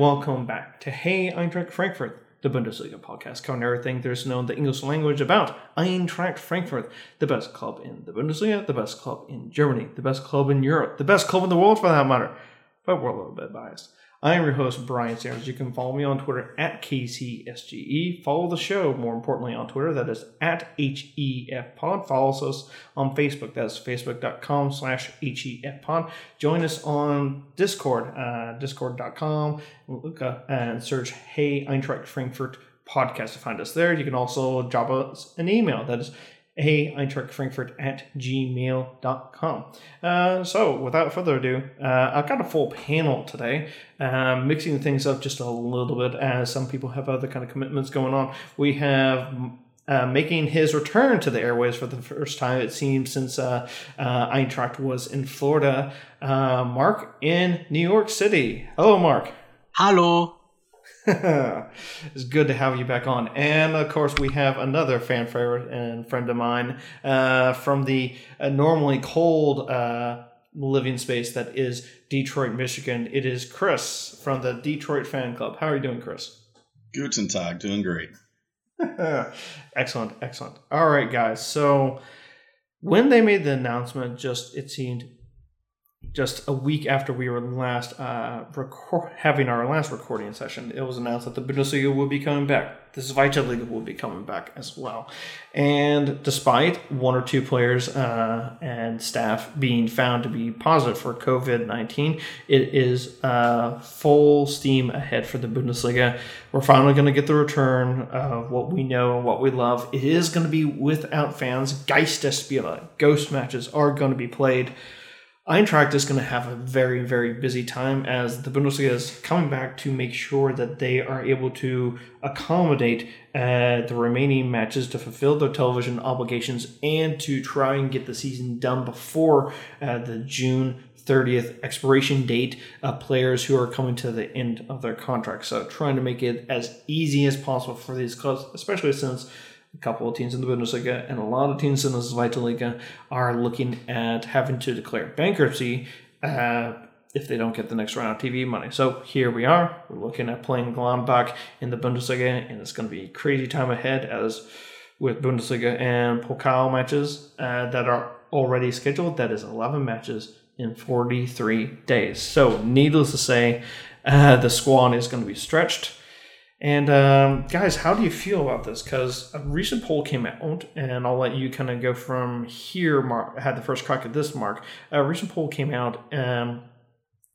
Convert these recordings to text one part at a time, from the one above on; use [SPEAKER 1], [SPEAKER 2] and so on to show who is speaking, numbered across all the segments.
[SPEAKER 1] welcome back to Hey Eintracht Frankfurt, the Bundesliga podcast covering everything there's known the English language about Eintracht Frankfurt, the best club in the Bundesliga, the best club in Germany, the best club in Europe, the best club in the world for that matter. But we're a little bit biased. I am your host, Brian Sanders. You can follow me on Twitter at KCSGE. Follow the show, more importantly, on Twitter. That is at HEFPod. Follow us on Facebook. That's facebook.com slash HEFPod. Join us on Discord, uh, discord.com. Look up and search Hey Eintracht Frankfurt podcast to find us there. You can also drop us an email. That is hey, Frankfurt at gmail.com. Uh, so, without further ado, uh, I've got a full panel today, uh, mixing things up just a little bit as some people have other kind of commitments going on. We have uh, making his return to the airways for the first time, it seems, since uh, uh, Eintracht was in Florida. Uh, Mark in New York City. Hello, Mark.
[SPEAKER 2] Hello.
[SPEAKER 1] it's good to have you back on. And of course, we have another fan favorite and friend of mine uh, from the uh, normally cold uh, living space that is Detroit, Michigan. It is Chris from the Detroit Fan Club. How are you doing, Chris?
[SPEAKER 3] Guten Tag, doing great.
[SPEAKER 1] excellent, excellent. All right, guys. So when they made the announcement, just it seemed just a week after we were last uh, having our last recording session, it was announced that the Bundesliga will be coming back. The Zweite Liga will be coming back as well. And despite one or two players uh, and staff being found to be positive for COVID 19, it is uh, full steam ahead for the Bundesliga. We're finally going to get the return of what we know and what we love. It is going to be without fans. Geisterspiele, ghost matches, are going to be played. Eintracht is going to have a very, very busy time as the Bundesliga is coming back to make sure that they are able to accommodate uh, the remaining matches to fulfill their television obligations and to try and get the season done before uh, the June 30th expiration date of players who are coming to the end of their contract. So, trying to make it as easy as possible for these clubs, especially since a couple of teams in the Bundesliga and a lot of teams in the Zweite Liga are looking at having to declare bankruptcy uh, if they don't get the next round of TV money. So here we are. We're looking at playing Gladbach in the Bundesliga, and it's going to be crazy time ahead as with Bundesliga and Pokal matches uh, that are already scheduled. That is 11 matches in 43 days. So needless to say, uh, the squad is going to be stretched. And um, guys, how do you feel about this? Because a recent poll came out, and I'll let you kind of go from here. Mark had the first crack at this. Mark, a recent poll came out, um,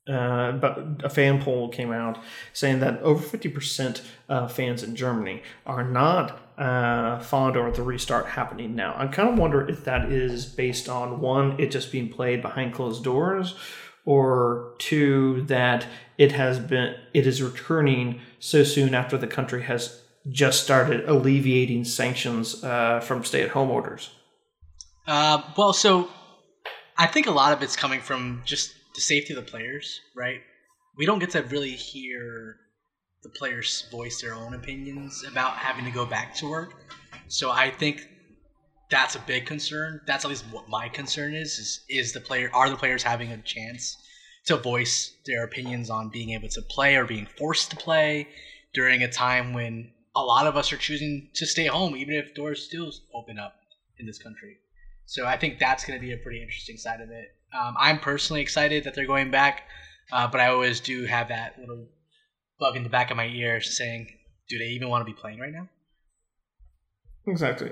[SPEAKER 1] uh, but a fan poll came out saying that over fifty percent of fans in Germany are not uh, fond of the restart happening now. I kind of wonder if that is based on one, it just being played behind closed doors, or two that it has been it is returning so soon after the country has just started alleviating sanctions uh, from stay-at-home orders?
[SPEAKER 2] Uh, well, so I think a lot of it's coming from just the safety of the players, right? We don't get to really hear the players voice their own opinions about having to go back to work. So I think that's a big concern. That's at least what my concern is. Is is the player are the players having a chance to voice their opinions on being able to play or being forced to play during a time when a lot of us are choosing to stay home, even if doors still open up in this country. So I think that's going to be a pretty interesting side of it. Um, I'm personally excited that they're going back, uh, but I always do have that little bug in the back of my ear saying, "Do they even want to be playing right now?"
[SPEAKER 1] Exactly.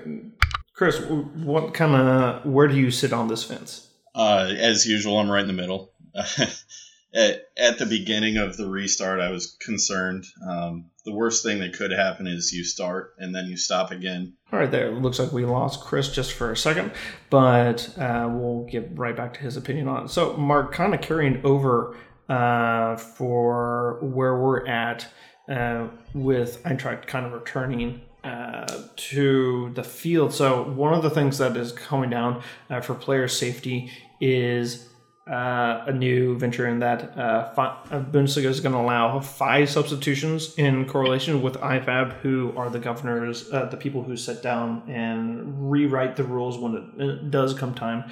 [SPEAKER 1] Chris, what kind of where do you sit on this fence?
[SPEAKER 3] Uh, as usual, I'm right in the middle. at, at, the beginning of the restart, I was concerned. Um, the worst thing that could happen is you start and then you stop again.
[SPEAKER 1] All right, there. Looks like we lost Chris just for a second, but uh, we'll get right back to his opinion on it. So, Mark, kind of carrying over uh, for where we're at uh, with Eintracht kind of returning uh, to the field. So one of the things that is coming down uh, for player safety is uh, a new venture in that uh, uh Bundesliga is going to allow five substitutions in correlation with IFAB, who are the governors, the people who sit down and rewrite the rules when it, it does come time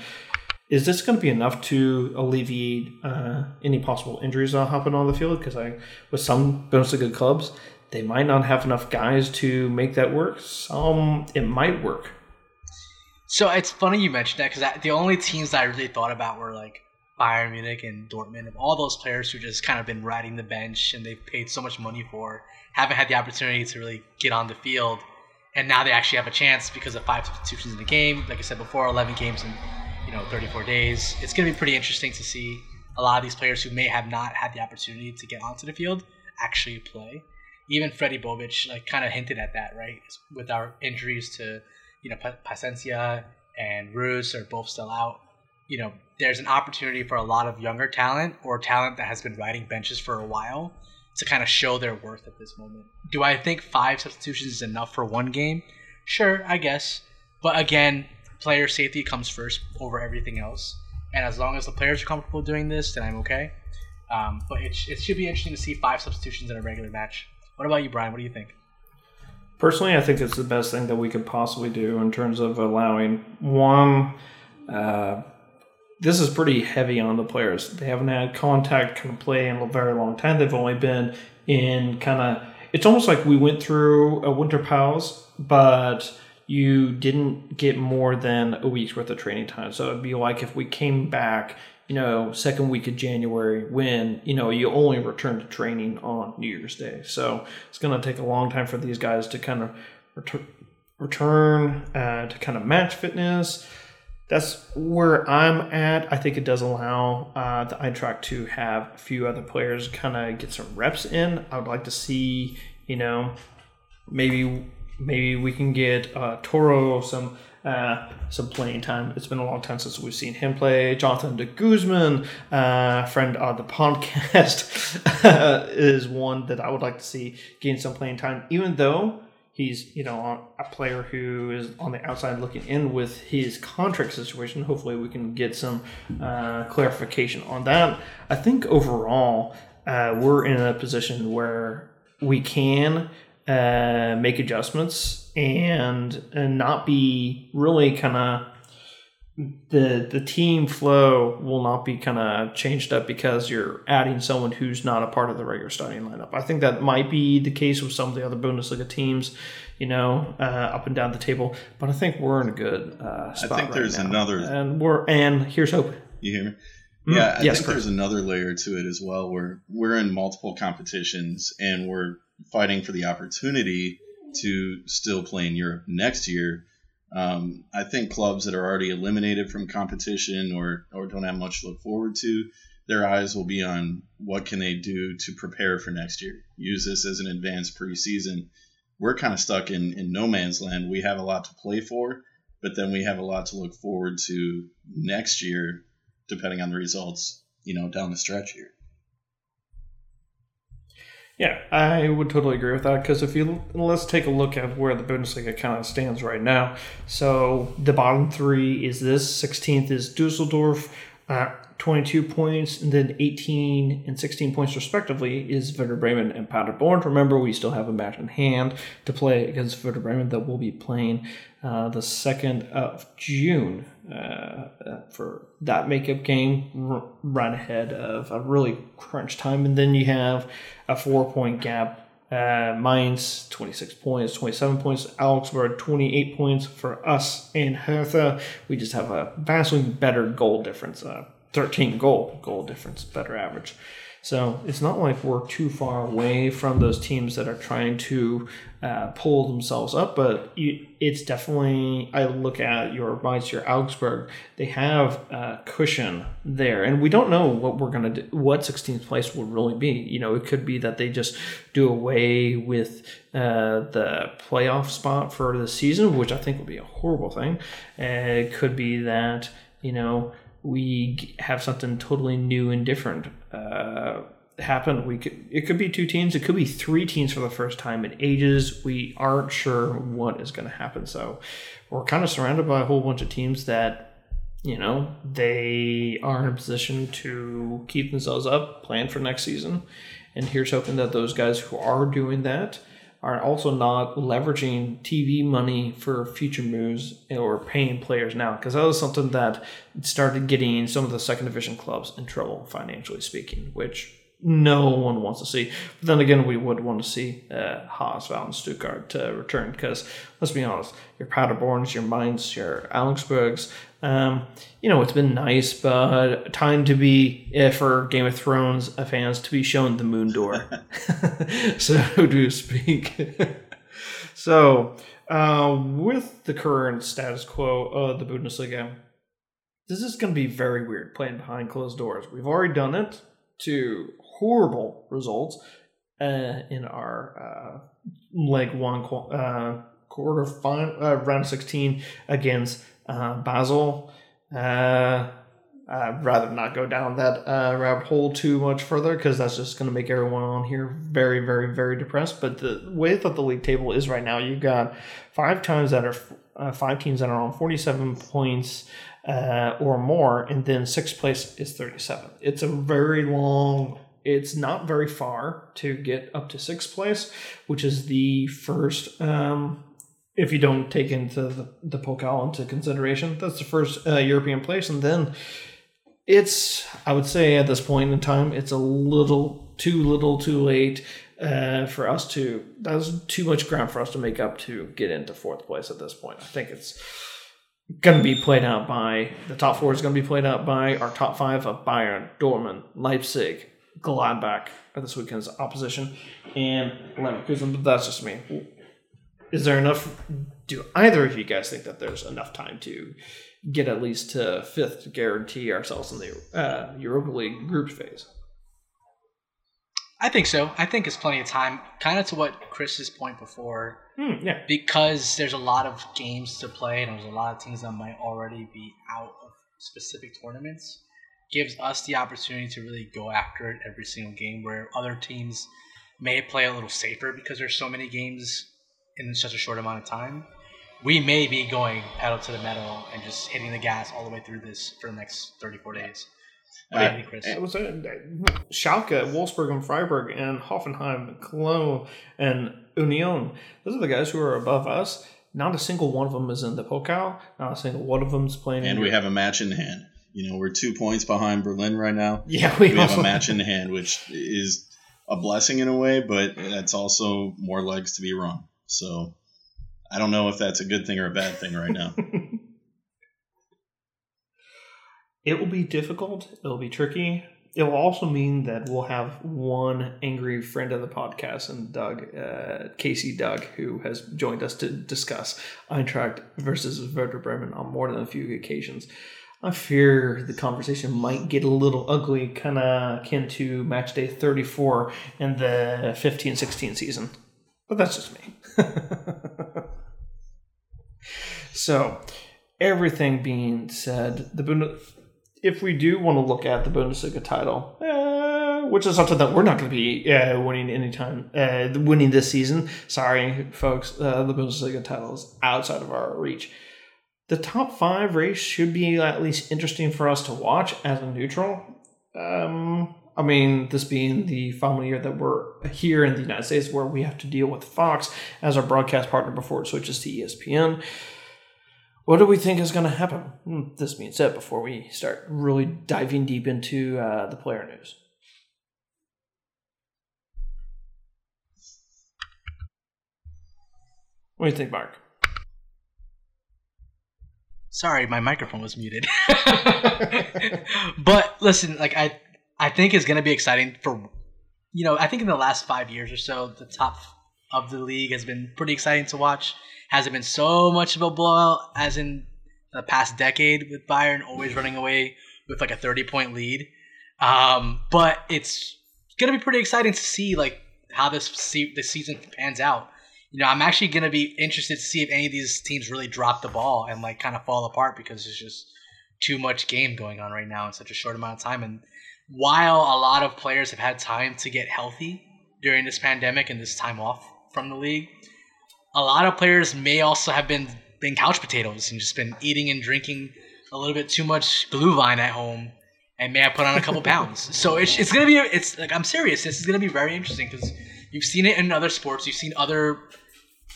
[SPEAKER 1] is this going to be enough to alleviate uh, any possible injuries that happen on the field? Because I, with some Bundesliga clubs, they might not have enough guys to make that work. Some it might work.
[SPEAKER 2] So it's funny you mentioned that because the only teams that I really thought about were like Bayern Munich and Dortmund, of all those players who just kind of been riding the bench and they've paid so much money for, haven't had the opportunity to really get on the field, and now they actually have a chance because of five substitutions in the game. Like I said before, 11 games in you know 34 days. It's going to be pretty interesting to see a lot of these players who may have not had the opportunity to get onto the field actually play. Even Fredi Bobic like kind of hinted at that, right? With our injuries to you know Paciencia and Russ are both still out. You know, there's an opportunity for a lot of younger talent or talent that has been riding benches for a while to kind of show their worth at this moment. Do I think five substitutions is enough for one game? Sure, I guess. But again, player safety comes first over everything else. And as long as the players are comfortable doing this, then I'm okay. Um, but it, it should be interesting to see five substitutions in a regular match. What about you, Brian? What do you think?
[SPEAKER 1] Personally, I think it's the best thing that we could possibly do in terms of allowing one. Uh, this is pretty heavy on the players. They haven't had contact kind of play in a very long time. They've only been in kind of. It's almost like we went through a winter pause, but you didn't get more than a week's worth of training time. So it'd be like if we came back, you know, second week of January when, you know, you only return to training on New Year's Day. So it's going to take a long time for these guys to kind of return, return uh, to kind of match fitness. That's where I'm at. I think it does allow uh, the Eintracht to have a few other players kind of get some reps in. I would like to see, you know, maybe maybe we can get uh, Toro some uh, some playing time. It's been a long time since we've seen him play. Jonathan de Guzman, uh, friend of the podcast, is one that I would like to see gain some playing time, even though he's you know a player who is on the outside looking in with his contract situation. Hopefully, we can get some uh, clarification on that. I think overall, uh, we're in a position where we can uh, make adjustments and and not be really kind of the the team flow will not be kind of changed up because you're adding someone who's not a part of the regular starting lineup. I think that might be the case with some of the other Bundesliga teams, you know, uh, up and down the table. But I think we're in a good uh, spot.
[SPEAKER 3] I think
[SPEAKER 1] right
[SPEAKER 3] there's
[SPEAKER 1] now.
[SPEAKER 3] another.
[SPEAKER 1] and we're and here's hope.
[SPEAKER 3] You hear me?
[SPEAKER 1] Mm,
[SPEAKER 3] Yeah, I
[SPEAKER 1] yes,
[SPEAKER 3] think there's another layer to it as well, where we're in multiple competitions and we're fighting for the opportunity to still play in Europe next year. Um, I think clubs that are already eliminated from competition or or don't have much to look forward to, their eyes will be on what can they do to prepare for next year. Use this as an advanced preseason. We're kind of stuck in in no man's land. We have a lot to play for, but then we have a lot to look forward to next year, depending on the results. You know, down the stretch here.
[SPEAKER 1] Yeah, I would totally agree with that because if you let's take a look at where the Bundesliga kind of stands right now. So the bottom three is this: 16th is Dusseldorf, uh, 22 points, and then 18 and 16 points respectively is Werder Bremen and Paderborn. Remember, we still have a match in hand to play against Werder Bremen that will be playing uh, the second of June uh, for that makeup game, r- right ahead of a really crunch time, and then you have a four point gap. Uh, Mainz 26 points, 27 points. Augsburg 28 points for us and Hertha. We just have a vastly better goal difference, uh, 13 goal goal difference, better average. So it's not like we're too far away from those teams that are trying to uh, pull themselves up, but it's definitely. I look at your your Augsburg. They have a cushion there, and we don't know what we're gonna do. What 16th place will really be. You know, it could be that they just do away with uh, the playoff spot for the season, which I think would be a horrible thing. Uh, it could be that you know we have something totally new and different uh, happen. We could it could be two teams, it could be three teams for the first time in ages. We aren't sure what is going to happen. So we're kind of surrounded by a whole bunch of teams that you know they are in a position to keep themselves up, plan for next season, and here's hoping that those guys who are doing that are also not leveraging TV money for future moves or paying players now because that was something that started getting some of the second division clubs in trouble financially speaking, which no one wants to see. But then again, we would want to see uh, Haas, and Stuttgart uh, return because let's be honest, your Paderborns, your Mainz, your Augsburgs, um, you know, it's been nice, but time to be uh, for Game of Thrones fans to be shown the moon door, so to speak. so, uh, with the current status quo of the Bundesliga, this is going to be very weird playing behind closed doors. We've already done it to horrible results uh, in our uh, leg one uh, quarter final uh, round 16 against uh, Basel. Uh, I'd rather not go down that uh, rabbit hole too much further because that's just going to make everyone on here very, very, very depressed. But the way that the league table is right now, you've got five times that are uh, five teams that are on 47 points uh, or more, and then sixth place is 37. It's a very long. It's not very far to get up to sixth place, which is the first um, if you don't take into the, the Pokal into consideration. That's the first uh, European place, and then it's I would say at this point in time it's a little too little too late uh, for us to that's too much ground for us to make up to get into fourth place at this point. I think it's going to be played out by the top four is going to be played out by our top five of Bayern, Dortmund, Leipzig, Gladbach are this weekend's opposition, and Leverkusen. But that's just me is there enough? Do either of you guys think that there's enough time to get at least to fifth to guarantee ourselves in the uh, Europa League group phase?
[SPEAKER 2] I think so. I think it's plenty of time. Kind of to what Chris's point before.
[SPEAKER 1] Hmm, yeah.
[SPEAKER 2] Because there's a lot of games to play, and there's a lot of teams that might already be out of specific tournaments. Gives us the opportunity to really go after it every single game, where other teams may play a little safer because there's so many games in such a short amount of time, we may be going pedal to the metal and just hitting the gas all the way through this for the next 34 days.
[SPEAKER 1] Uh, it was a, Schalke, Wolfsburg, and Freiburg, and Hoffenheim, Cologne, and Union. Those are the guys who are above us. Not a single one of them is in the Pokal. Not a single one of them is playing.
[SPEAKER 3] And we have a match in hand. You know, we're two points behind Berlin right now.
[SPEAKER 1] Yeah,
[SPEAKER 3] we, we have a match in hand, which is a blessing in a way, but that's also more legs to be run. So I don't know if that's a good thing or a bad thing right now.
[SPEAKER 1] it will be difficult. It'll be tricky. It will also mean that we'll have one angry friend of the podcast, and Doug, uh, Casey Doug, who has joined us to discuss Eintracht versus Werder Bremen on more than a few occasions. I fear the conversation might get a little ugly, kind of akin to match day 34 in the 15 16 season. But that's just me. so, everything being said, the Bundes- if we do want to look at the Bundesliga title, uh, which is something that we're not going to be uh, winning anytime, uh, winning this season. Sorry, folks, uh, the Bundesliga title is outside of our reach. The top five race should be at least interesting for us to watch as a neutral. Um, I mean, this being the final year that we're here in the United States, where we have to deal with Fox as our broadcast partner before it switches to ESPN. What do we think is going to happen? Hmm, this being said, before we start really diving deep into uh, the player news. What do you think, Mark?
[SPEAKER 2] Sorry, my microphone was muted. but listen, like I I think is going to be exciting for, you know, I think in the last five years or so, the top of the league has been pretty exciting to watch. Hasn't been so much of a blowout as in the past decade with Bayern always running away with like a 30 point lead. Um, but it's going to be pretty exciting to see like how this se- the season pans out. You know, I'm actually going to be interested to see if any of these teams really drop the ball and like kind of fall apart because there's just too much game going on right now in such a short amount of time. And while a lot of players have had time to get healthy during this pandemic and this time off from the league, a lot of players may also have been been couch potatoes and just been eating and drinking a little bit too much Glühwein at home and may have put on a couple pounds. So it's, it's gonna be it's like I'm serious. This is gonna be very interesting because You've seen it in other sports. You've seen other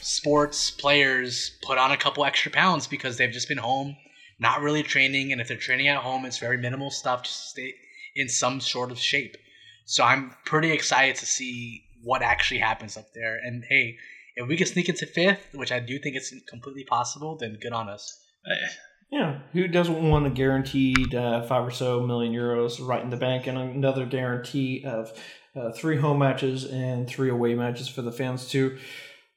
[SPEAKER 2] sports players put on a couple extra pounds because they've just been home, not really training, and if they're training at home, it's very minimal stuff just to stay in some sort of shape. So I'm pretty excited to see what actually happens up there. And hey, if we can sneak into fifth, which I do think is completely possible, then good on us.
[SPEAKER 1] Yeah, who doesn't want a guaranteed uh, five or so million euros right in the bank and another guarantee of uh, three home matches and three away matches for the fans to,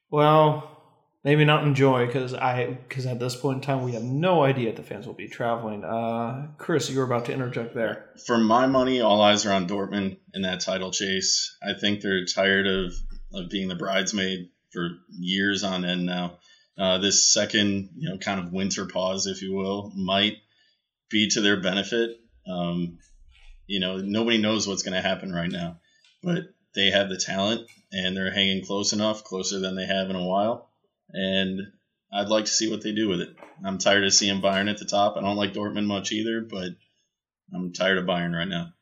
[SPEAKER 1] well, maybe not enjoy because I because at this point in time we have no idea if the fans will be traveling. Uh, Chris, you were about to interject there.
[SPEAKER 3] For my money, all eyes are on Dortmund in that title chase. I think they're tired of, of being the bridesmaid for years on end now. Uh, this second, you know, kind of winter pause, if you will, might be to their benefit. Um, you know, nobody knows what's going to happen right now, but they have the talent and they're hanging close enough, closer than they have in a while. And I'd like to see what they do with it. I'm tired of seeing Bayern at the top. I don't like Dortmund much either, but I'm tired of Bayern right now.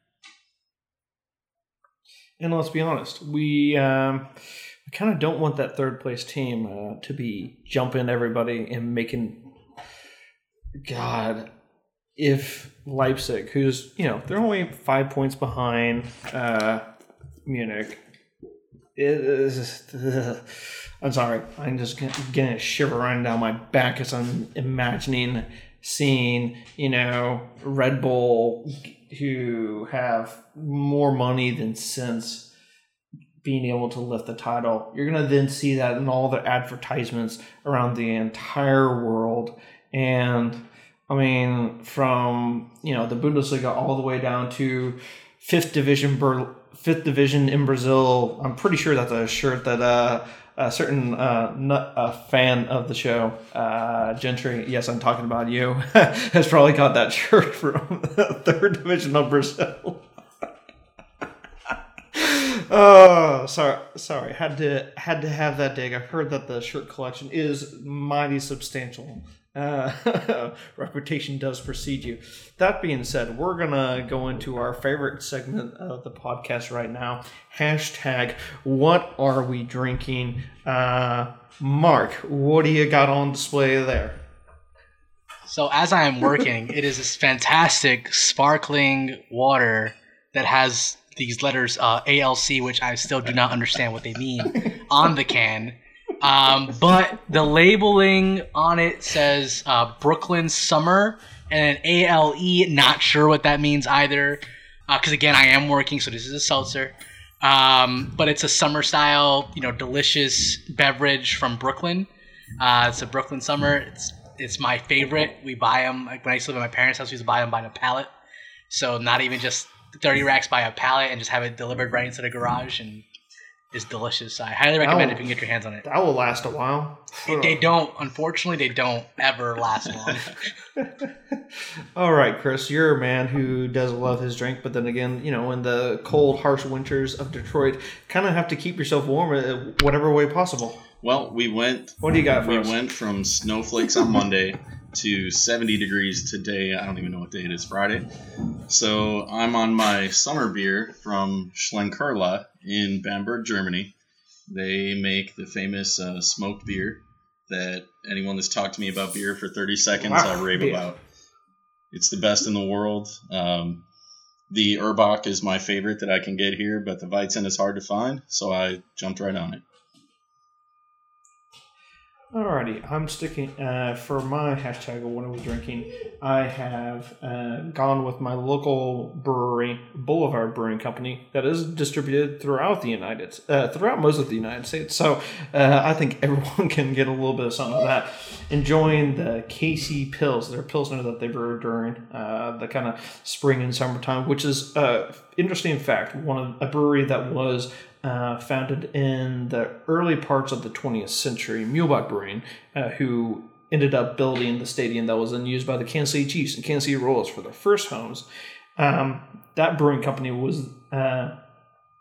[SPEAKER 1] And let's be honest, we um, we kind of don't want that third place team uh, to be jumping everybody and making. God, if Leipzig, who's you know they're only five points behind uh, Munich, is. I'm sorry, I'm just getting a shiver running down my back as I'm imagining seeing you know Red Bull who have more money than sense being able to lift the title. You're going to then see that in all the advertisements around the entire world. And I mean, from, you know, the Bundesliga all the way down to fifth division, fifth division in Brazil. I'm pretty sure that's a shirt that, uh, a certain uh, uh, fan of the show, uh, Gentry, yes, I'm talking about you, has probably got that shirt from the third division of Brazil. oh, sorry, sorry, had to had to have that dig. I heard that the shirt collection is mighty substantial. Uh, reputation does precede you. That being said, we're gonna go into our favorite segment of the podcast right now. Hashtag What are we drinking? Uh, Mark, what do you got on display there?
[SPEAKER 2] So as I am working, it is this fantastic sparkling water that has these letters uh, ALC, which I still do not understand what they mean on the can. Um, but the labeling on it says uh, Brooklyn Summer and an ALE. Not sure what that means either. Because again, I am working, so this is a seltzer. Um, but it's a summer style, you know, delicious beverage from Brooklyn. Uh, it's a Brooklyn Summer. It's it's my favorite. We buy them like when I used to live at my parents' house. We used to buy them by the pallet. So not even just thirty racks by a pallet, and just have it delivered right into the garage, and it's delicious. I highly recommend it if you can get your hands on it.
[SPEAKER 1] That will last a while.
[SPEAKER 2] They, they don't, unfortunately, they don't ever last long.
[SPEAKER 1] All right, Chris, you're a man who does love his drink, but then again, you know, in the cold, harsh winters of Detroit, kind of have to keep yourself warm in whatever way possible.
[SPEAKER 3] Well, we went
[SPEAKER 1] What do you got for
[SPEAKER 3] we
[SPEAKER 1] us?
[SPEAKER 3] went from snowflakes on Monday to 70 degrees today. I don't even know what day it is, Friday. So I'm on my summer beer from Schlenkerla in Bamberg, Germany. They make the famous uh, smoked beer that anyone that's talked to me about beer for 30 seconds,
[SPEAKER 1] Wow,
[SPEAKER 3] I rave
[SPEAKER 1] beer.
[SPEAKER 3] about. It's the best in the world. Um, the Urbock is my favorite that I can get here, but the Weizen is hard to find, so I jumped right on it.
[SPEAKER 1] Alrighty, I'm sticking uh, for my hashtag. of What are we drinking? I have uh, gone with my local brewery, Boulevard Brewing Company, that is distributed throughout the United, uh, throughout most of the United States. So uh, I think everyone can get a little bit of something of that. Enjoying the KC Pils, their pilsner that they brew during uh, the kind of spring and summertime, which is uh, interesting fact. One of a brewery that was uh, founded in the early parts of the 20th century, Muehlebach Brewing, uh, who ended up building the stadium that was then used by the Kansas City Chiefs and Kansas City Royals for their first homes. Um, that brewing company was uh,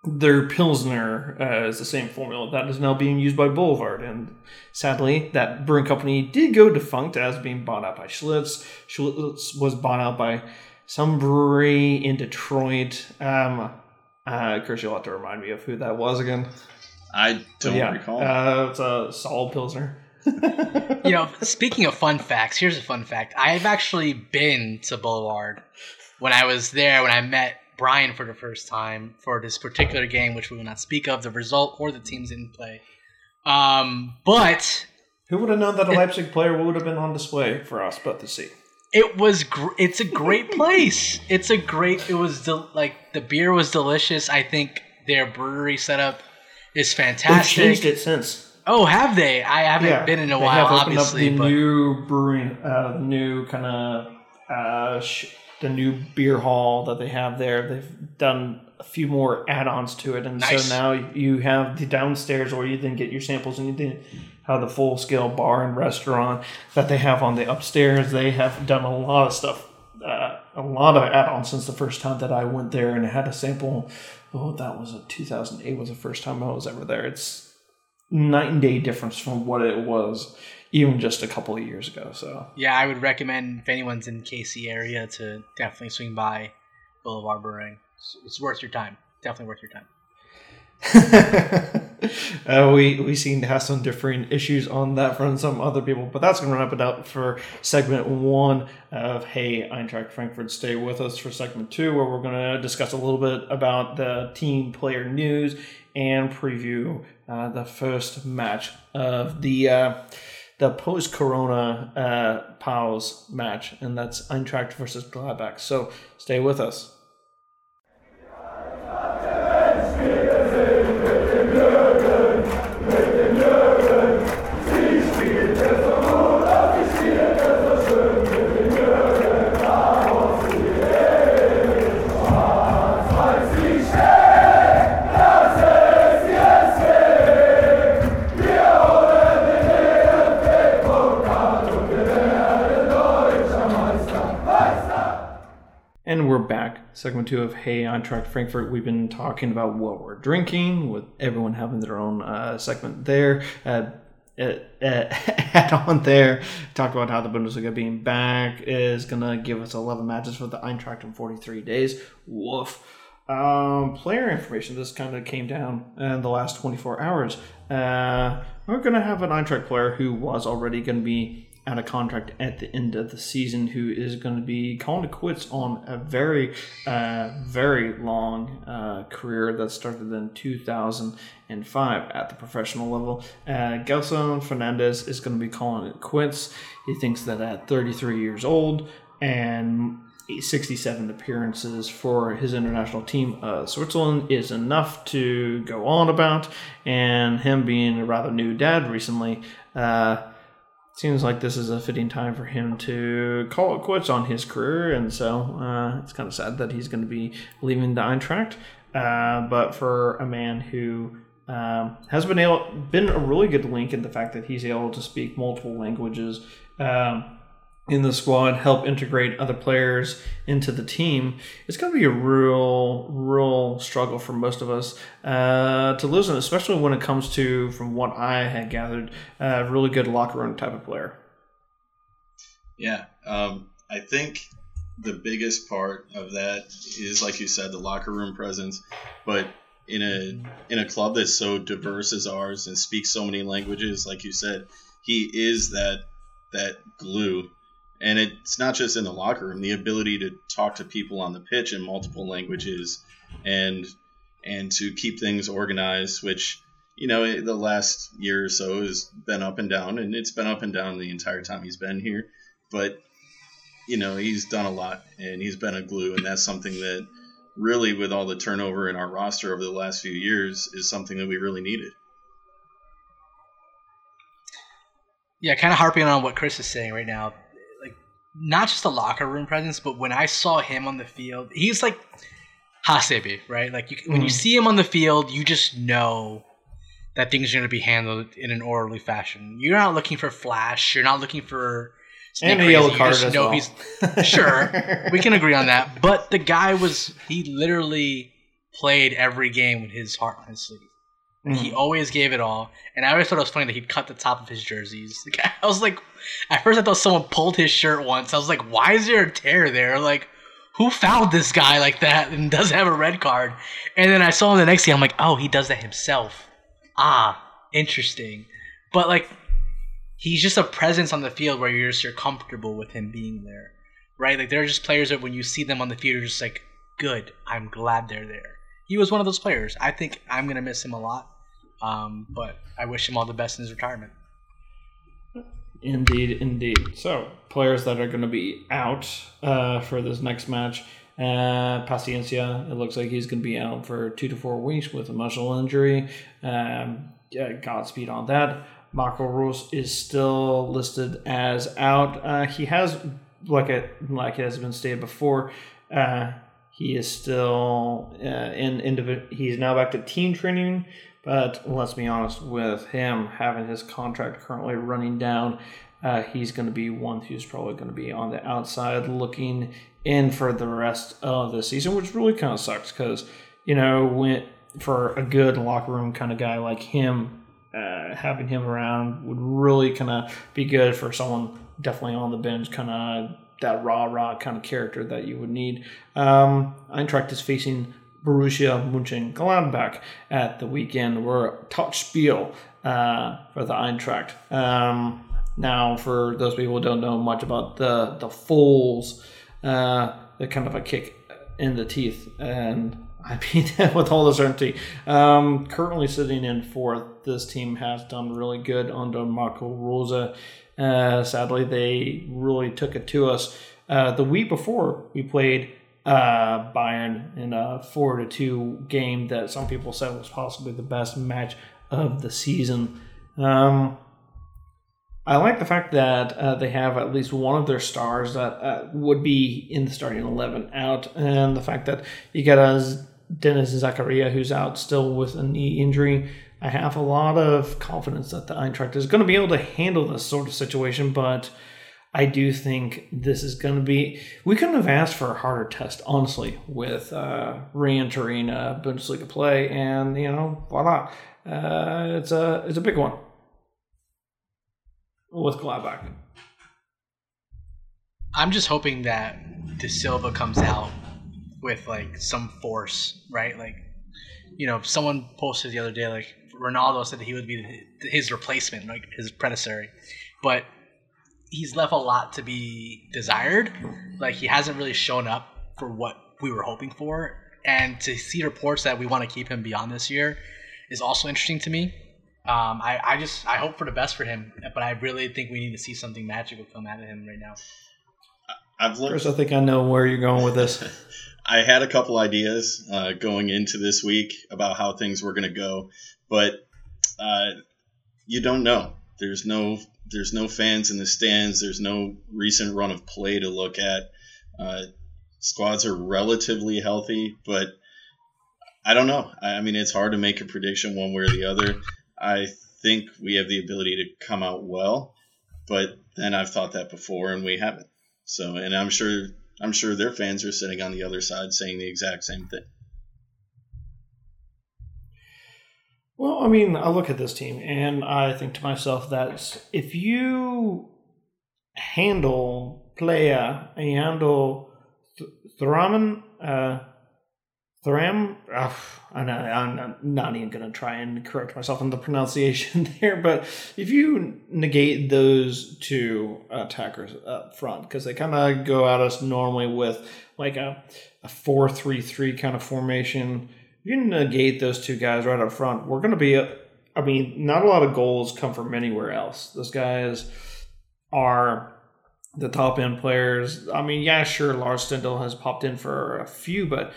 [SPEAKER 1] their Pilsner uh, is the same formula that is now being used by Boulevard. And sadly, that brewing company did go defunct as being bought out by Schlitz. Schlitz was bought out by some brewery in Detroit. Um, uh, Chris, you'll have to remind me of who that was again.
[SPEAKER 3] I don't
[SPEAKER 1] yeah,
[SPEAKER 3] recall.
[SPEAKER 1] Uh, it's a solid pilsner.
[SPEAKER 2] You know, speaking of fun facts, here's a fun fact. I've actually been to Boulevard when I was there when I met Brian for the first time for this particular game, which we will not speak of the result or the teams in play. Um, but
[SPEAKER 1] Who would have known that a Leipzig player would have been on display for us but to see?
[SPEAKER 2] It was gr- it's a great place. It's a great. It was del- like the beer was delicious. I think their brewery setup is
[SPEAKER 1] They've
[SPEAKER 2] fantastic.
[SPEAKER 1] changed it since.
[SPEAKER 2] Oh, have they? I haven't been in a
[SPEAKER 1] they
[SPEAKER 2] while,
[SPEAKER 1] have opened
[SPEAKER 2] obviously.
[SPEAKER 1] up the
[SPEAKER 2] but
[SPEAKER 1] new brewing, uh, the new kind of uh, sh- the new beer hall that they have there. They've done a few more add-ons to it, and
[SPEAKER 2] Nice.
[SPEAKER 1] so now you have the downstairs where you then get your samples, and you then have the full-scale bar and restaurant that they have on the upstairs. They have done a lot of stuff. Uh, a lot of add-ons since the first time that I went there and had a sample. Oh, that was a 2008 was the first time I was ever there. It's night and day difference from what it was even just a couple of years ago. So
[SPEAKER 2] yeah, I would recommend if anyone's in KC area to definitely swing by Boulevard Brewing. It's worth your time. Definitely worth your time.
[SPEAKER 1] uh, we we seem to have some differing issues on that from some other people, but that's going to wrap it up for segment one of Hey Eintracht Frankfurt. Stay with us for segment two, where we're going to discuss a little bit about the team player news and preview uh, the first match of the. Uh, the post-corona uh, pause match, and that's Eintracht versus Gladbach. So stay with us. Segment two of Hey Eintracht Frankfurt. We've been talking about what we're drinking, with everyone having their own uh, segment there. Uh, uh, uh, add on there, talked about how the Bundesliga being back is to give us 11 matches for the Eintracht in 43 days. Woof. Um, player information. This kind of came down in the last 24 hours. Uh, we're to have an Eintracht player who was already to be out of contract at the end of the season, who is going to be calling it quits on a very, uh, very long uh, career that started in 2005 at the professional level. Uh, Gelson Fernandes is going to be calling it quits. He thinks that at 33 years old and 67 appearances for his international team, uh, Switzerland, is enough to go on about. And him being a rather new dad recently, uh, seems like this is a fitting time for him to call it quits on his career, and so uh, it's kind of sad that he's going to be leaving the Eintracht. Uh, but for a man who um, has been able, been a really good link in the fact that he's able to speak multiple languages um, in the squad, help integrate other players into the team, it's going to be a real, real struggle for most of us uh, to listen, especially when it comes to, from what I had gathered, a really good locker room type of player.
[SPEAKER 3] Yeah, um, I think the biggest part of that is, like you said, the locker room presence. But in a in a club that's so diverse as ours and speaks so many languages, like you said, he is that that glue. And it's not just in the locker room; the ability to talk to people on the pitch in multiple languages, and and to keep things organized, which you know the last year or so has been up and down, and it's been up and down the entire time he's been here but you know he's done a lot and he's been a glue and that's something that really with all the turnover in our roster over the last few years is something that we really needed
[SPEAKER 2] Yeah, kind of harping on what Chris is saying right now. Not just the locker room presence, but when I saw him on the field, he's like Hasebe, right? Like, you, when you
[SPEAKER 1] Mhm.
[SPEAKER 2] see him on the field, you just know that things are going to be handled in an orderly fashion. You're not looking for flash. You're not looking for
[SPEAKER 1] And a yellow card as well.
[SPEAKER 2] he's Sure, we can agree on that. But the guy was he literally played every game with his heart on his sleeve. He
[SPEAKER 1] Mhm.
[SPEAKER 2] always gave it all, and I always thought it was funny that he'd cut the top of his jerseys. Like, I was like, at first I thought someone pulled his shirt once. I was like, why is there a tear there? Like, who fouled this guy like that and doesn't have a red card? And then I saw him the next game. I'm like, oh, he does that himself. ah, interesting. But like, he's just a presence on the field where you're just you're comfortable with him being there, right? Like there are just players that when you see them on the field, you're just like, good. I'm glad they're there. He was one of those players. I think I'm gonna miss him a lot, um, but I wish him all the best in his retirement.
[SPEAKER 1] Indeed, indeed. So, players that are going to be out uh, for this next match. Uh, Paciencia, it looks like he's going to be out for two to four weeks with a muscle injury. Um, yeah, Godspeed on that. Marco Russ is still listed as out. Uh, he has, like it like it has been stated before, uh, he is still uh, in individual. He's now back to team training, but let's be honest with him having his contract currently running down. Uh, he's going to be one who's probably going to be on the outside looking in for the rest of the season, which really kind of sucks because you know when for a good locker room kind of guy like him, uh, having him around would really kind of be good for someone definitely on the bench, kind of that raw, raw kind of character that you would need. Um, Eintracht is facing Borussia Mönchengladbach at the weekend. were Topspiel uh, for the Eintracht. Um, now, for those people who don't know much about the the Foals, uh, they're kind of a kick in the teeth, and I mean that with all the certainty. Um, currently sitting in fourth, this team has done really good under Marco Rose. Uh, sadly, they really took it to us. Uh, the week before, we played uh, Bayern in a four to two game that some people said was possibly the best match of the season. Um, I like the fact that uh, they have at least one of their stars that uh, would be in the starting eleven out, and the fact that you got a Denis Zakaria who's out still with a knee injury. I have a lot of confidence that the Eintracht is going to be able to handle this sort of situation, but I do think this is going to be. We couldn't have asked for a harder test, honestly, with uh, re-entering Bundesliga play, and you know, voila, uh, it's a it's a big one with Gladbach.
[SPEAKER 2] I'm just hoping that De Silva comes out with like some force, right? Like, you know, someone posted the other day like Ronaldo said that he would be his replacement, like his predecessor, but he's left a lot to be desired. Like he hasn't really shown up for what we were hoping for, and to see reports that we want to keep him beyond this year is also interesting to me. Um, I, I just I hope for the best for him, but I really think we need to see something magical come out of him right now.
[SPEAKER 3] I've looked.
[SPEAKER 1] Chris, I think I know where you're going with this.
[SPEAKER 3] I had a couple ideas uh, going into this week about how things were going to go, but uh, you don't know. There's no there's no fans in the stands. There's no recent run of play to look at. Uh, squads are relatively healthy, but I don't know. I, mean, it's hard to make a prediction one way or the other. I think we have the ability to come out well, but then I've thought that before and we haven't. So, and I'm sure I'm sure their fans are sitting on the other side saying the exact same thing.
[SPEAKER 1] Well, I mean, I look at this team and I think to myself that if you handle Pléa and you handle Thraman, uh, Thram, I'm, not, I'm not even going to try and correct myself on the pronunciation there, but if you negate those two attackers up front, because they kind of go at us normally with like a, a 4 3 3 kind of formation you negate those two guys right up front, we're going to be. I mean, not a lot of goals come from anywhere else. Those guys are the top end players. I mean, yeah, sure, Lars Stindl has popped in for a few, but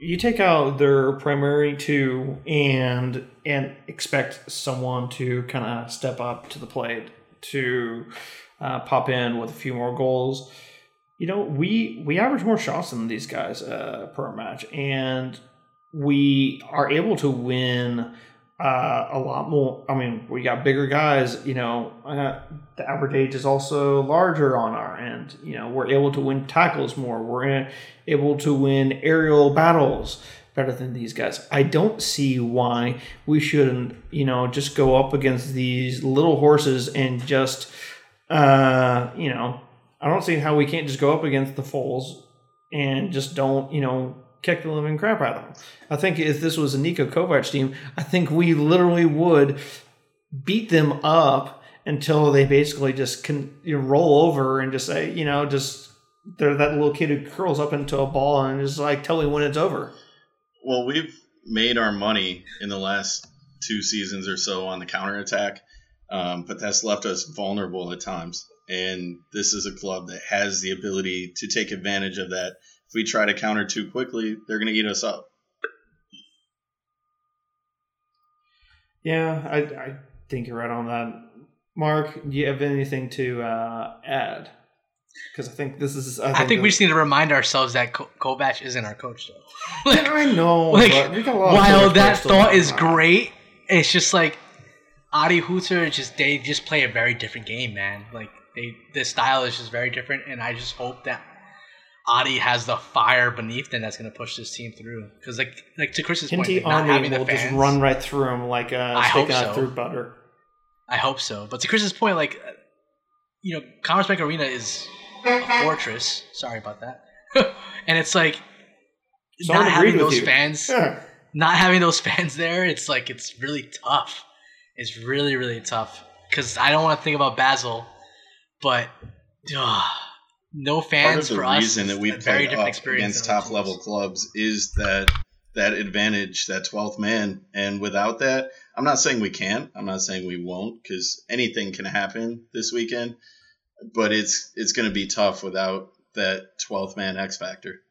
[SPEAKER 1] you take out their primary two and and expect someone to kind of step up to the plate to uh, pop in with a few more goals. You know, we we average more shots than these guys uh, per match, and we are able to win uh, a lot more. I mean, we got bigger guys. You know, uh, the average age is also larger on our end. You know, we're able to win tackles more. We're able to win aerial battles better than these guys. I don't see why we shouldn't, you know, just go up against these little horses and just, uh, you know, I don't see how we can't just go up against the Foals and just don't, you know, kick the living crap out of them. I think if this was a Niko Kovac team, I think we literally would beat them up until they basically just can you know, roll over and just say, you know, just they're that little kid who curls up into a ball and is like, tell me when it's over.
[SPEAKER 3] Well, we've made our money in the last two seasons or so on the counterattack, um, but that's left us vulnerable at times. And this is a club that has the ability to take advantage of that. If we try to counter too quickly, they're going to eat us up.
[SPEAKER 1] Yeah, I, I think you're right on that. Mark, do you have anything to uh, add? Because I think this is.
[SPEAKER 2] I think, I think we just need to remind ourselves that Ko- Kovac isn't our coach, though.
[SPEAKER 1] like, I know.
[SPEAKER 2] Like, while that thought is great, it's just like Adi Hutter. Just they just play a very different game, man. Like they, the style is just very different, and I just hope that Adi has the fire beneath them that's going to push this team through. Because like like to Chris's point,
[SPEAKER 1] like, not having the fans, just run right through him like a I hope so. through butter.
[SPEAKER 2] I hope so. But to Chris's point, like you know, Commerzbank Arena is a fortress. Sorry about that. and it's like Someone not having those fans, yeah. not having those fans there. It's like it's really tough. It's really really tough because I don't want to think about Basel, but uh, no fans
[SPEAKER 3] Part of the reason that we play up against top level clubs is that that advantage, that twelfth man, and without that, I'm not saying we can't. I'm not saying we won't because anything can happen this weekend but it's it's going to be tough without that 12th man X factor.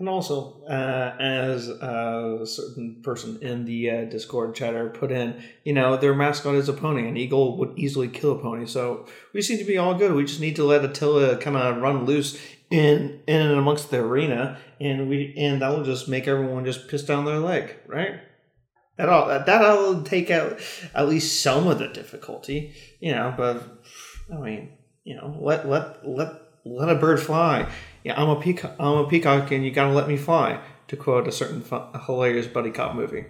[SPEAKER 1] And also, uh, as a certain person in the uh, Discord chatter put in, you know, their mascot is a pony. An eagle would easily kill a pony. So we seem to be all good. We just need to let Attila kind of run loose in in and amongst the arena, and we and that will just make everyone just piss down their leg, right? That'll that'll take out at least some of the difficulty, you know. But I mean, you know, let let let let a bird fly. Yeah, I'm a peacock. I'm a peacock, and you gotta let me fly. To quote a certain fun, hilarious buddy cop movie.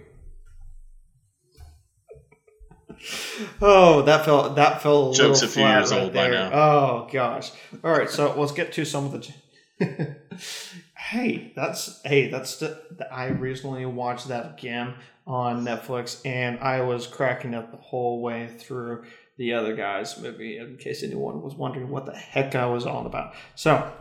[SPEAKER 1] Oh, that felt that felt a
[SPEAKER 3] Jokes
[SPEAKER 1] little
[SPEAKER 3] a few years
[SPEAKER 1] right
[SPEAKER 3] old
[SPEAKER 1] there.
[SPEAKER 3] by now.
[SPEAKER 1] Oh gosh! All right, so let's get to some of the. hey, that's hey, that's the, I recently watched that again on Netflix, and I was cracking up the whole way through the other guy's movie. In case anyone was wondering what the heck I was on about, so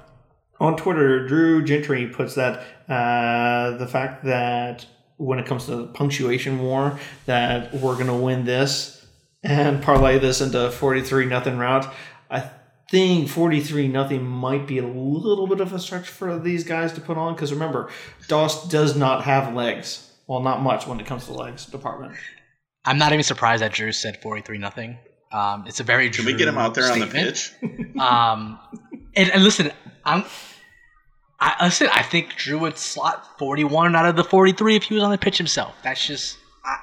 [SPEAKER 1] on Twitter, Drew Gentry puts that uh, the fact that when it comes to the punctuation war, that we're gonna win this and parlay this into forty three nothing route. I think 43 nothing might be a little bit of a stretch for these guys to put on because remember Dost does not have legs well, not much when it comes to legs department.
[SPEAKER 2] I'm not even surprised that Drew said 43 nothing. Um, it's a very
[SPEAKER 3] Can we get him out there statement. on the pitch?
[SPEAKER 2] um, and, and, listen, I'm. I listen. I think Drew would slot 41 out of the 43 if he was on the pitch himself. That's just. I,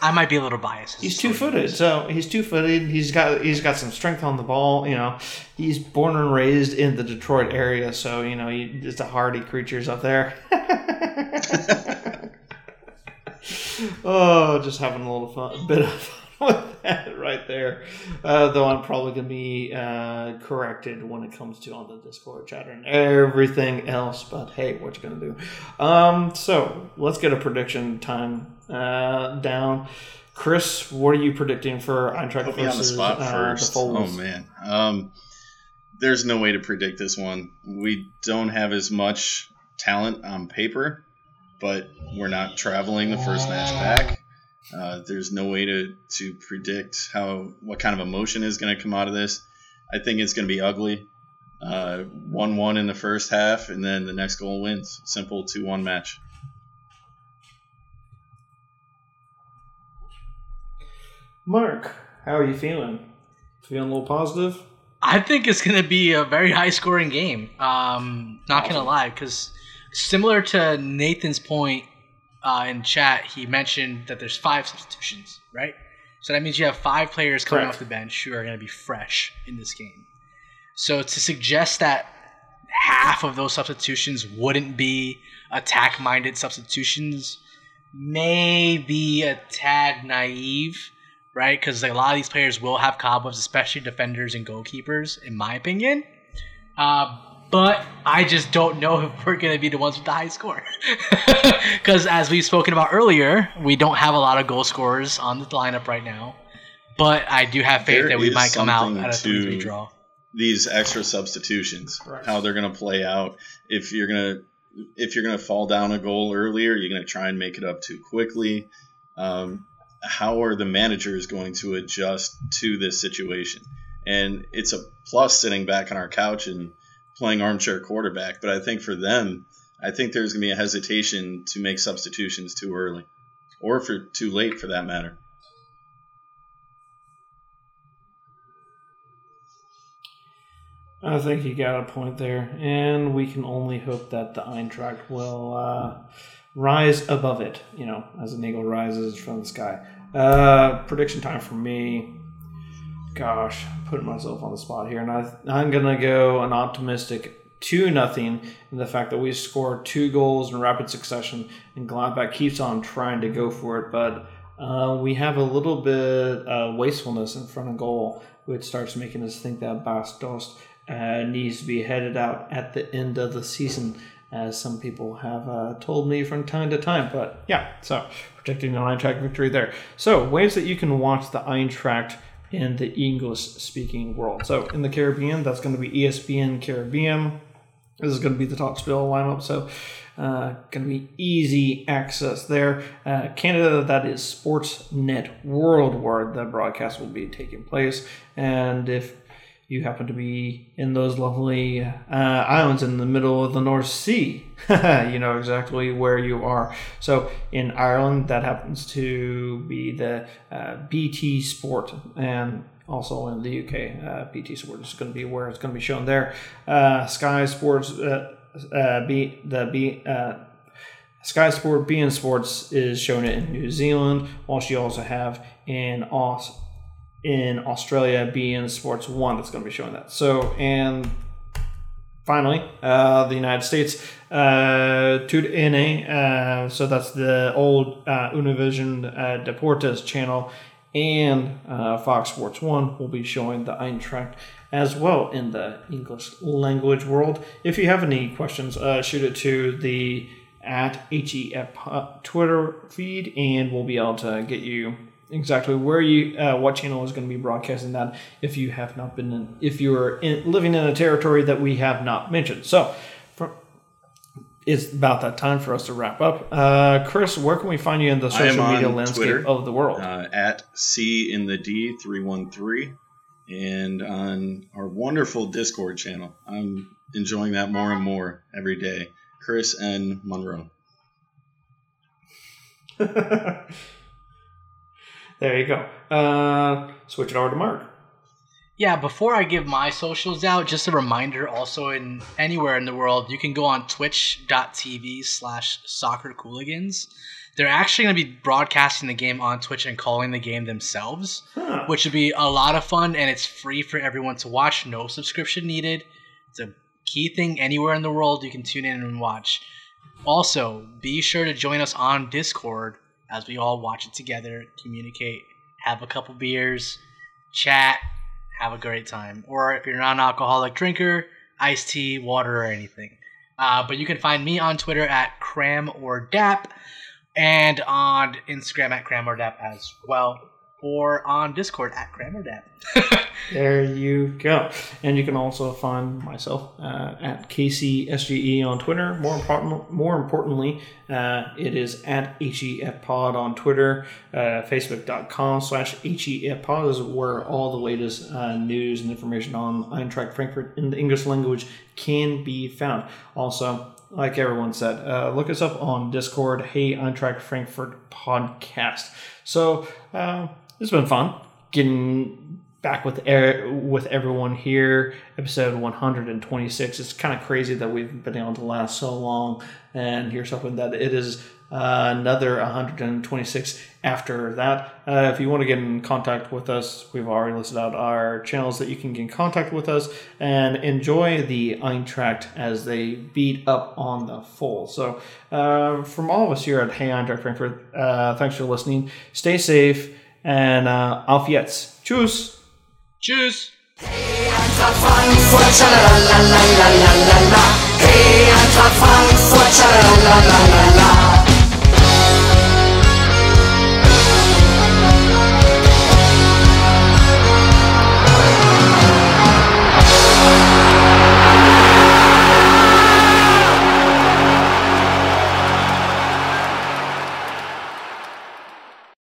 [SPEAKER 2] I might be a little biased.
[SPEAKER 1] He's two footed, so he's two footed. He's got he's got some strength on the ball. You know, he's born and raised in the Detroit area, so you know, he, just a hardy creatures up there. oh, just having a little fun, bit of fun with that right there. Uh, though I'm probably gonna be uh, corrected when it comes to on the Discord chatter and everything else. But hey, what you gonna do? Um, so let's get a prediction time uh, down. Chris, what are you predicting for Eintracht
[SPEAKER 3] Put me on the spot uh, first. The oh man, um, there's no way to predict this one. We don't have as much talent on paper but we're not traveling the first match back. Uh, there's no way to, to predict how what kind of emotion is going to come out of this. I think it's going to be ugly. Uh, one one in the first half, and then the next goal wins. Simple two one match.
[SPEAKER 1] Mark, how are you feeling? Feeling a little positive?
[SPEAKER 2] I think it's going to be a very high scoring game. Um, not awesome. going to lie, because similar to Nathan's point uh, in chat, he mentioned that there's five substitutions, right? So that means you have five players coming Correct. off the bench who are going to be fresh in this game. So to suggest that half of those substitutions wouldn't be attack-minded substitutions may be a tad naive, right? Because a lot of these players will have cobwebs, especially defenders and goalkeepers, in my opinion. Uh, but I just don't know if we're going to be the ones with the high score. Because as we've spoken about earlier, we don't have a lot of goal scorers on the lineup right now. But I do have faith
[SPEAKER 3] There
[SPEAKER 2] that we might come out
[SPEAKER 3] something
[SPEAKER 2] at a 3 3 draw.
[SPEAKER 3] these extra substitutions,
[SPEAKER 1] Right.
[SPEAKER 3] how they're going to play out. If you're going to if you're going to fall down a goal earlier, you're going to try and make it up too quickly. Um, how are the managers going to adjust to this situation? And it's a plus sitting back on our couch and playing armchair quarterback. But I think for them, I think there's going to be a hesitation to make substitutions too early, or for too late for that matter.
[SPEAKER 1] I think you got a point there, and we can only hope that the Eintracht will uh, rise above it. You know, as an eagle rises from the sky. Uh, prediction time for me. Gosh, putting myself on the spot here, and I, I'm gonna go an optimistic two nothing in the fact that we score two goals in rapid succession, and Gladbach keeps on trying to go for it, but uh, we have a little bit uh, wastefulness in front of goal, which starts making us think that Bas Dost uh, needs to be headed out at the end of the season, as some people have uh, told me from time to time. But yeah, so predicting an Eintracht victory there. So ways that you can watch the Eintracht in the English-speaking world. So in the Caribbean, that's going to be ESPN Caribbean. This is going to be the Topspiel lineup, so uh, going to be easy access there. Uh, Canada, that is Sportsnet World, where the broadcast will be taking place. And if you happen to be in those lovely uh, islands in the middle of the North Sea, you know exactly where you are. So in Ireland, that happens to be the uh, BT Sport, and also in the UK, uh, BT Sport is going to be where it's going to be shown there. Uh, Sky Sports, uh, uh, B, the B. Sky Sport beIN Sports is showing it in New Zealand, whilst you also have in Aus in Australia beIN Sports One that's going to be showing that. So and finally, uh, the United States, uh, TUDN, uh, so that's the old uh, Univision uh, Deportes channel, and uh, Fox Sports 1 will be showing the Eintracht as well in the English language world. If you have any questions, uh, shoot it to the at HEF Twitter feed, and we'll be able to get you exactly where you uh, what channel is going to be broadcasting that if you have not been in, if you are in, living in a territory that we have not mentioned so for, it's about that time for us to wrap up uh, chris where can we find you in the social media landscape
[SPEAKER 3] Twitter,
[SPEAKER 1] of the world
[SPEAKER 3] uh, at C in the D three one three, and on our wonderful Discord channel. I'm enjoying that more and more every day. Chris N Monroe.
[SPEAKER 1] there you go uh, switch it over to mark
[SPEAKER 2] Yeah, before I give my socials out, just a reminder also in anywhere in the world, you can go on twitch.tv slash soccer cooligans. They're actually going to be broadcasting the game on Twitch and calling the game themselves,
[SPEAKER 1] Huh.
[SPEAKER 2] which would be a lot of fun and it's free for everyone to watch. No subscription needed. It's a key thing anywhere in the world you can tune in and watch. Also, be sure to join us on Discord as we all watch it together, communicate, have a couple beers, chat, have a great time. Or if you're not an alcoholic drinker, iced tea, water, or anything. Uh, but you can find me on Twitter at cram or dap, and on Instagram at cram or dap as well, or on Discord at or.
[SPEAKER 1] There you go. And you can also find myself uh, at KCSGE on Twitter. More important, more importantly, uh, it is at HEFPod on Twitter. Uh, Facebook.com slash HEFPod is where all the latest uh, news and information on Eintracht Frankfurt in the English language can be found. Also, like everyone said, uh, look us up on Discord. Hey, Eintracht Frankfurt podcast. So uh, it's been fun getting back with with everyone here. Episode 126. It's kind of crazy that we've been able to last so long. And here's hoping that it is uh, another 126 after that. Uh, if you want to get in contact with us, we've already listed out our channels that you can get in contact with us and enjoy the Eintracht as they beat up on the Foals. So, uh, from all of us here at Hey Eintracht Frankfurt, uh, thanks for listening. Stay safe and uh, auf jetzt. Tschüss.
[SPEAKER 2] Cheers!
[SPEAKER 4] Hey, Eintracht Frankfurt, schalalala, Hey, Eintracht Frankfurt, schalalala.